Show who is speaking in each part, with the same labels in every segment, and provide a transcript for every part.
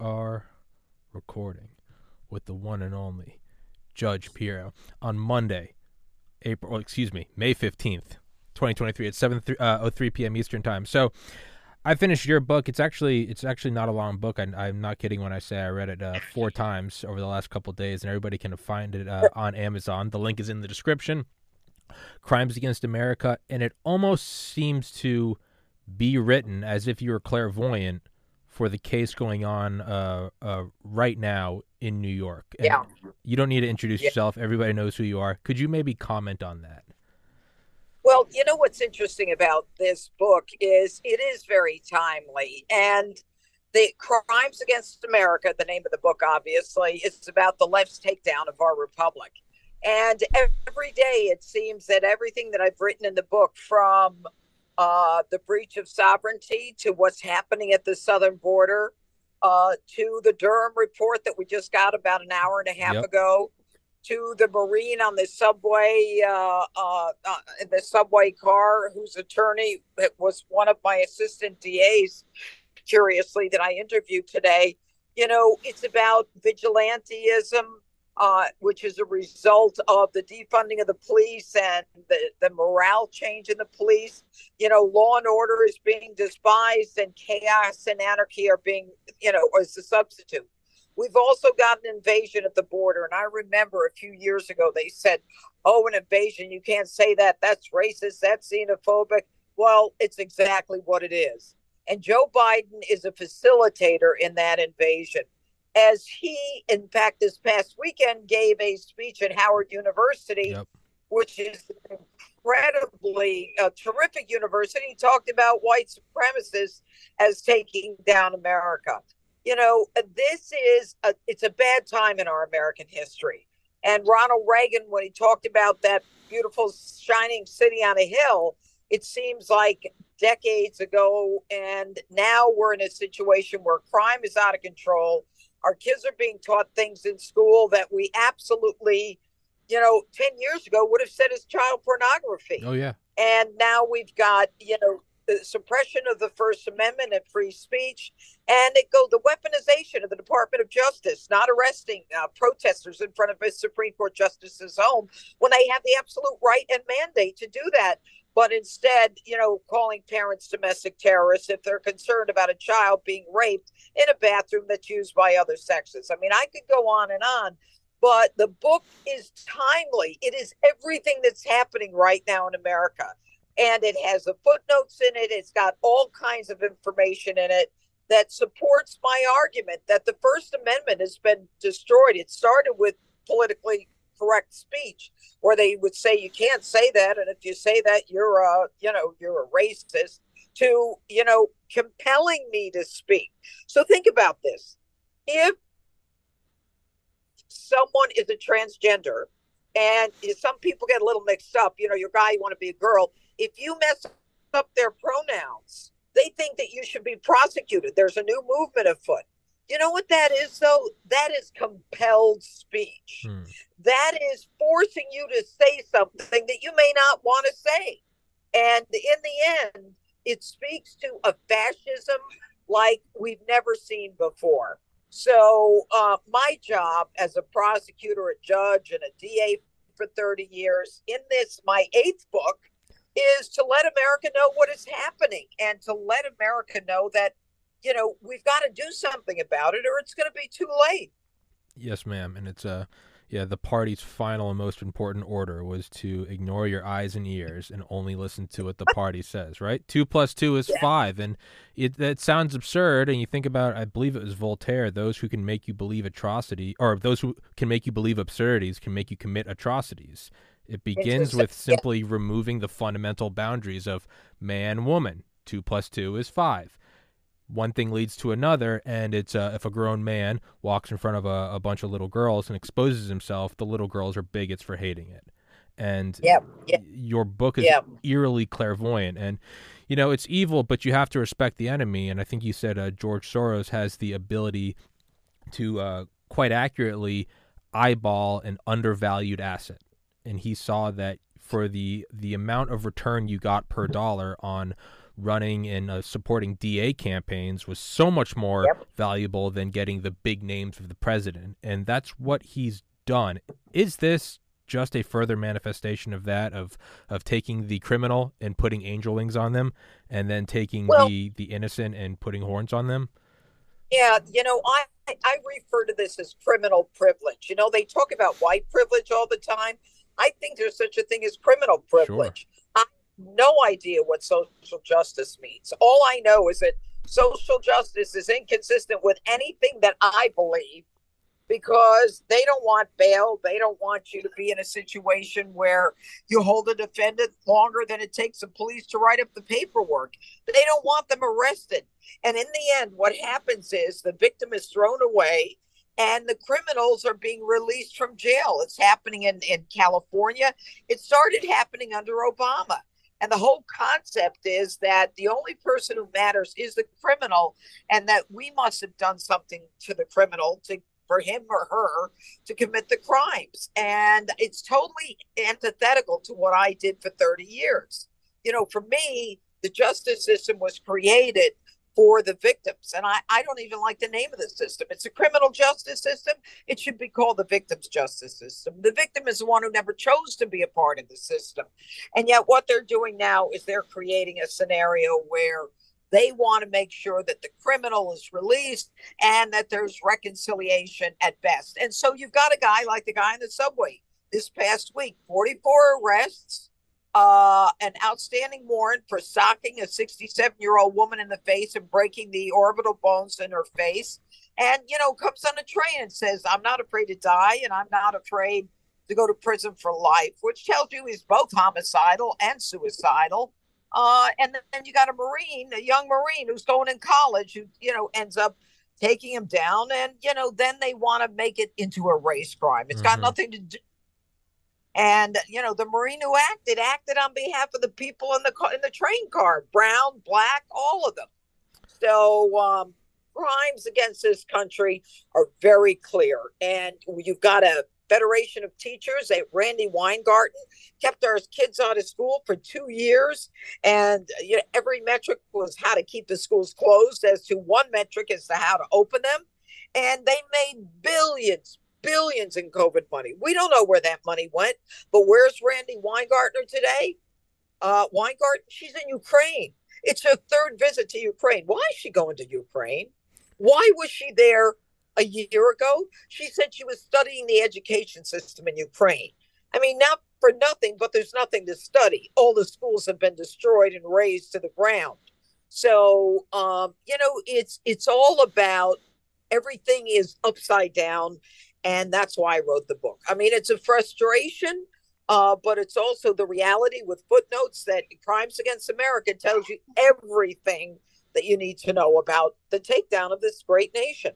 Speaker 1: are recording with the one and only Judge Pirro on Monday, April, excuse me, May 15th, 2023 at 7 uh, 03 p.m. Eastern Time. So I finished your book. It's actually it's actually not a long book. I, am not kidding when I say I read it uh, four times over the last couple days, and everybody can find it uh, on Amazon. The link is in the description. Crimes Against America, and it almost seems to be written as if you were clairvoyant for the case going on uh, uh, right now in New York.
Speaker 2: And yeah.
Speaker 1: You don't need to introduce yeah. yourself. Everybody knows who you are. Could you maybe comment on that?
Speaker 2: Well, you know what's interesting about this book is it is very timely. And the Crimes Against America, the name of the book, obviously, is about the left's takedown of our republic. And every day it seems that everything that I've written in the book, from uh, the breach of sovereignty to what's happening at the southern border, uh, to the Durham report that we just got about an hour and a half yep. ago, to the Marine on the subway, uh, uh, uh in the subway car, whose attorney was one of my assistant DAs, curiously, that I interviewed today. You know, it's about vigilantism, uh, which is a result of the defunding of the police and the, the morale change in the police. You know, law and order is being despised and chaos and anarchy are being, you know, as a substitute. We've also got an invasion at the border. And I remember a few years ago, they said, oh, an invasion, you can't say that. That's racist. That's xenophobic. Well, it's exactly what it is. And Joe Biden is a facilitator in that invasion as he, in fact, this past weekend gave a speech at Howard University, yep. which is incredibly uh, terrific university. He talked about white supremacists as taking down America. You know, this is a, it's a bad time in our American history. And Ronald Reagan, when he talked about that beautiful shining city on a hill, it seems like decades ago. And now we're in a situation where crime is out of control our kids are being taught things in school that we absolutely, you know, 10 years ago would have said is child pornography.
Speaker 1: Oh, yeah.
Speaker 2: And now we've got, you know, the suppression of the First Amendment and free speech, and it go the weaponization of the Department of Justice, not arresting uh, protesters in front of a Supreme Court justice's home when they have the absolute right and mandate to do that but instead, you know, calling parents domestic terrorists if they're concerned about a child being raped in a bathroom that's used by other sexes. I mean, I could go on and on, but the book is timely. It is everything that's happening right now in America. And it has the footnotes in it, it's got all kinds of information in it that supports my argument that the First Amendment has been destroyed. It started with politically correct speech where they would say you can't say that and if you say that you're a you know you're a racist to you know compelling me to speak. So think about this. If someone is a transgender and some people get a little mixed up you know your guy you want to be a girl if you mess up their pronouns they think that you should be prosecuted. There's a new movement afoot you know what that is, though? That is compelled speech. Hmm. That is forcing you to say something that you may not want to say. And in the end, it speaks to a fascism like we've never seen before. So, uh, my job as a prosecutor, a judge, and a DA for 30 years in this, my eighth book, is to let America know what is happening and to let America know that you know, we've got to do something about it or it's going to be too late.
Speaker 1: Yes, ma'am. And it's, uh, yeah, the party's final and most important order was to ignore your eyes and ears and only listen to what the party says, right? Two plus two is yeah. five. And it that sounds absurd. And you think about, I believe it was Voltaire, those who can make you believe atrocity, or those who can make you believe absurdities can make you commit atrocities. It begins with simply yeah. removing the fundamental boundaries of man woman. Two plus two is five one thing leads to another, and it's uh, if a grown man walks in front of a, a, bunch of little girls and exposes himself, the little girls are bigots for hating it. And
Speaker 2: yep, yep.
Speaker 1: your book is
Speaker 2: yep.
Speaker 1: eerily clairvoyant, and you know it's evil, but you have to respect the enemy. And I think you said uh, George Soros has the ability to uh, quite accurately eyeball an undervalued asset, and he saw that for the the amount of return you got per dollar on running and uh, supporting DA campaigns was so much more
Speaker 2: Yep.
Speaker 1: valuable than getting the big names of the president. And that's what he's done. Is this just a further manifestation of that of of taking the criminal and putting angel wings on them and then taking
Speaker 2: Well-
Speaker 1: the the innocent and putting horns on them?
Speaker 2: Yeah, you know, I I refer to this as criminal privilege. You know, they talk about white privilege all the time. I think there's such a thing as criminal privilege. Have no idea what social justice means. All I know is that social justice is inconsistent with anything that I believe because they don't want bail. They don't want you to be in a situation where you hold a defendant longer than it takes the police to write up the paperwork. They don't want them arrested. And in the end, what happens is the victim is thrown away and the criminals are being released from jail. It's happening in, in California. It started happening under Obama. And the whole concept is that the only person who matters is the criminal, and that we must have done something to the criminal to for him or her to commit the crimes. And it's totally antithetical to what I did for 30 years. You know, for me, the justice system was created for the victims. And I, I don't even like the name of the system. It's a criminal justice system. It should be called the victim's justice system. The victim is the one who never chose to be a part of the system. And yet, what they're doing now is they're creating a scenario where they want to make sure that the criminal is released and that there's reconciliation at best. And so you've got a guy like the guy in the subway this past week 44 arrests, uh, an outstanding warrant for socking a 67 year old woman in the face and breaking the orbital bones in her face. And, you know, comes on a train and says, I'm not afraid to die and I'm not afraid to go to prison for life, which tells you he's both homicidal and suicidal. Uh, and then you got a Marine, a young Marine who's going in college who, you know, ends up taking him down. And, you know, then they want to make it into a race crime. It's got
Speaker 1: Mhm.
Speaker 2: nothing to do. And, you know, the Marine who acted, acted on behalf of the people in the, in the train car, brown, black, all of them. So, um, crimes against this country are very clear. And you've got a Federation of Teachers that Randi Weingarten kept our kids out of school for two years. And you know, every metric was how to keep the schools closed, as to one metric is to how to open them. And they made billions, billions in COVID money. We don't know where that money went, but where's Randi Weingartner today? Uh, she's in Ukraine. It's her third visit to Ukraine. Why is she going to Ukraine? Why was she there a year ago? She said she was studying the education system in Ukraine. I mean, not for nothing, but there's nothing to study. All the schools have been destroyed and razed to the ground. So, um, you know, it's it's all about everything is upside down, and that's why I wrote the book. I mean, it's a frustration, uh, but it's also the reality with footnotes that Crimes Against America tells you everything that you need to know about the takedown of this great nation.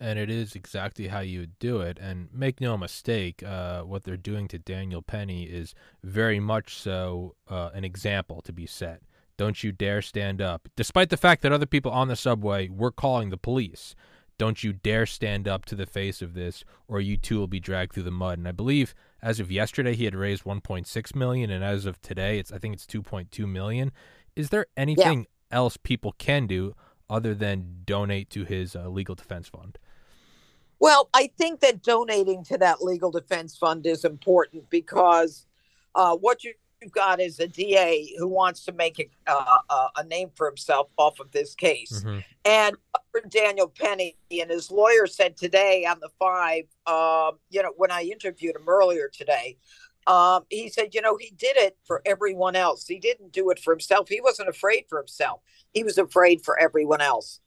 Speaker 1: and it is exactly how you would do it. And make no mistake, uh, what they're doing to Daniel Penny is very much so uh, an example to be set. Don't you dare stand up, despite the fact that other people on the subway were calling the police. Don't you dare stand up to the face of this, or you too will be dragged through the mud. And I believe as of yesterday, he had raised 1.6 million, and as of today, it's I think it's 2.2 million. Is there anything else people can do other than donate to his uh, legal defense fund?
Speaker 2: Well, I think that donating to that legal defense fund is important because uh, what you- you've got is a DA who wants to make a, uh, uh, a name for himself off of this case.
Speaker 1: Mhm.
Speaker 2: And Daniel Penny and his lawyer said today on the five, um, you know, when I interviewed him earlier today, um, he said, you know, he did it for everyone else. He didn't do it for himself. He wasn't afraid for himself. He was afraid for everyone else.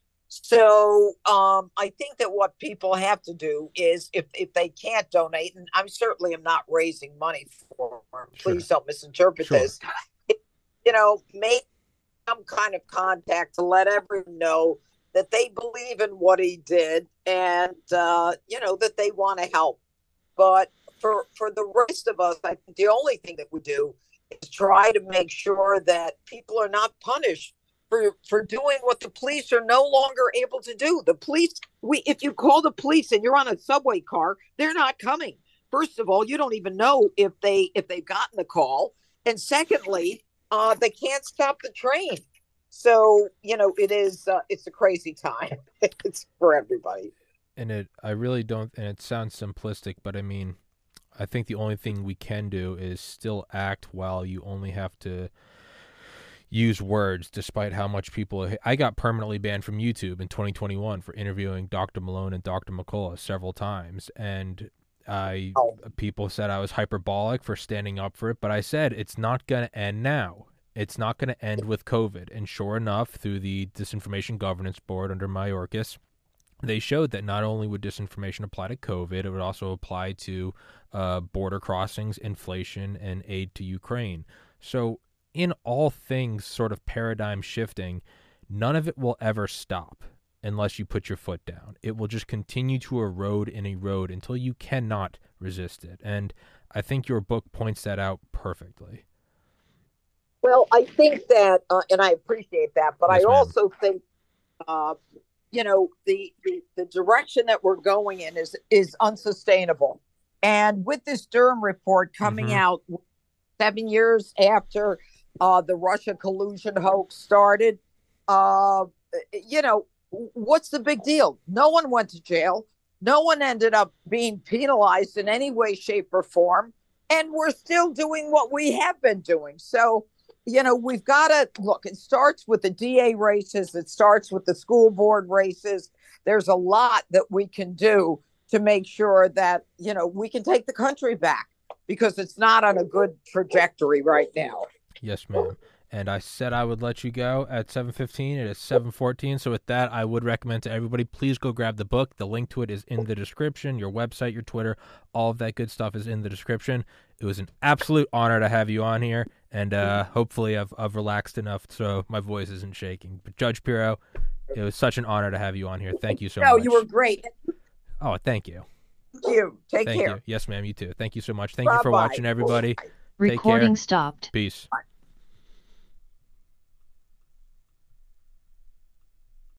Speaker 2: So um, I think that what people have to do is, if if they can't donate, and I'm certainly am not raising money for.
Speaker 1: Sure.
Speaker 2: Please don't misinterpret
Speaker 1: Sure.
Speaker 2: this. You know, make some kind of contact to let everyone know that they believe in what he did, and uh, you know that they want to help. But for for the rest of us, I think the only thing that we do is try to make sure that people are not punished for for doing what the police are no longer able to do. The police, we if you call the police and you're on a subway car, they're not coming. First of all, you don't even know if they if they've gotten the call, and secondly, uh, they can't stop the train. So you know, it is uh, it's a crazy time. it's for everybody.
Speaker 1: And it, I really don't. And it sounds simplistic, but I mean, I think the only thing we can do is still act while you only have to use words despite how much people I got permanently banned from YouTube in 2021 for interviewing Dr. Malone and Dr. McCullough several times and I oh. people said I was hyperbolic for standing up for it but I said it's not going to end now it's not going to end with COVID and sure enough through the disinformation governance board under Mayorkas they showed that not only would disinformation apply to COVID, it would also apply to uh, border crossings, inflation, and aid to Ukraine. So in all things sort of paradigm shifting, none of it will ever stop unless you put your foot down. It will just continue to erode and erode until you cannot resist it. And I think your book points that out perfectly.
Speaker 2: Well, I think that, uh, and I appreciate that, but yes, I ma'am. also think, uh, you know, the, the the direction that we're going in is is unsustainable. And with this Durham report coming mm-hmm. out seven years after uh, the Russia collusion hoax started. Uh, you know, what's the big deal? No one went to jail. No one ended up being penalized in any way, shape, or form. And we're still doing what we have been doing. So, you know, we've got to look, it starts with the DA races, it starts with the school board races. There's a lot that we can do to make sure that, you know, we can take the country back because it's not on a good trajectory right now.
Speaker 1: Yes, ma'am. And I said I would let you go at 7:15. It is 7:14. So with that, I would recommend to everybody please go grab the book. The link to it is in the description. Your website, your Twitter, all of that good stuff is in the description. It was an absolute honor to have you on here, and uh, hopefully I've I've relaxed enough so my voice isn't shaking. But Judge Pirro, it was such an honor to have you on here. Thank you so no,
Speaker 2: much. No, you were great.
Speaker 1: Oh, thank you.
Speaker 2: Thank you. Take
Speaker 1: thank
Speaker 2: care.
Speaker 1: You. Yes, ma'am. You too. Thank you so much. Thank Bye-bye. you for watching, everybody.
Speaker 3: Recording stopped.
Speaker 1: Peace. Bye.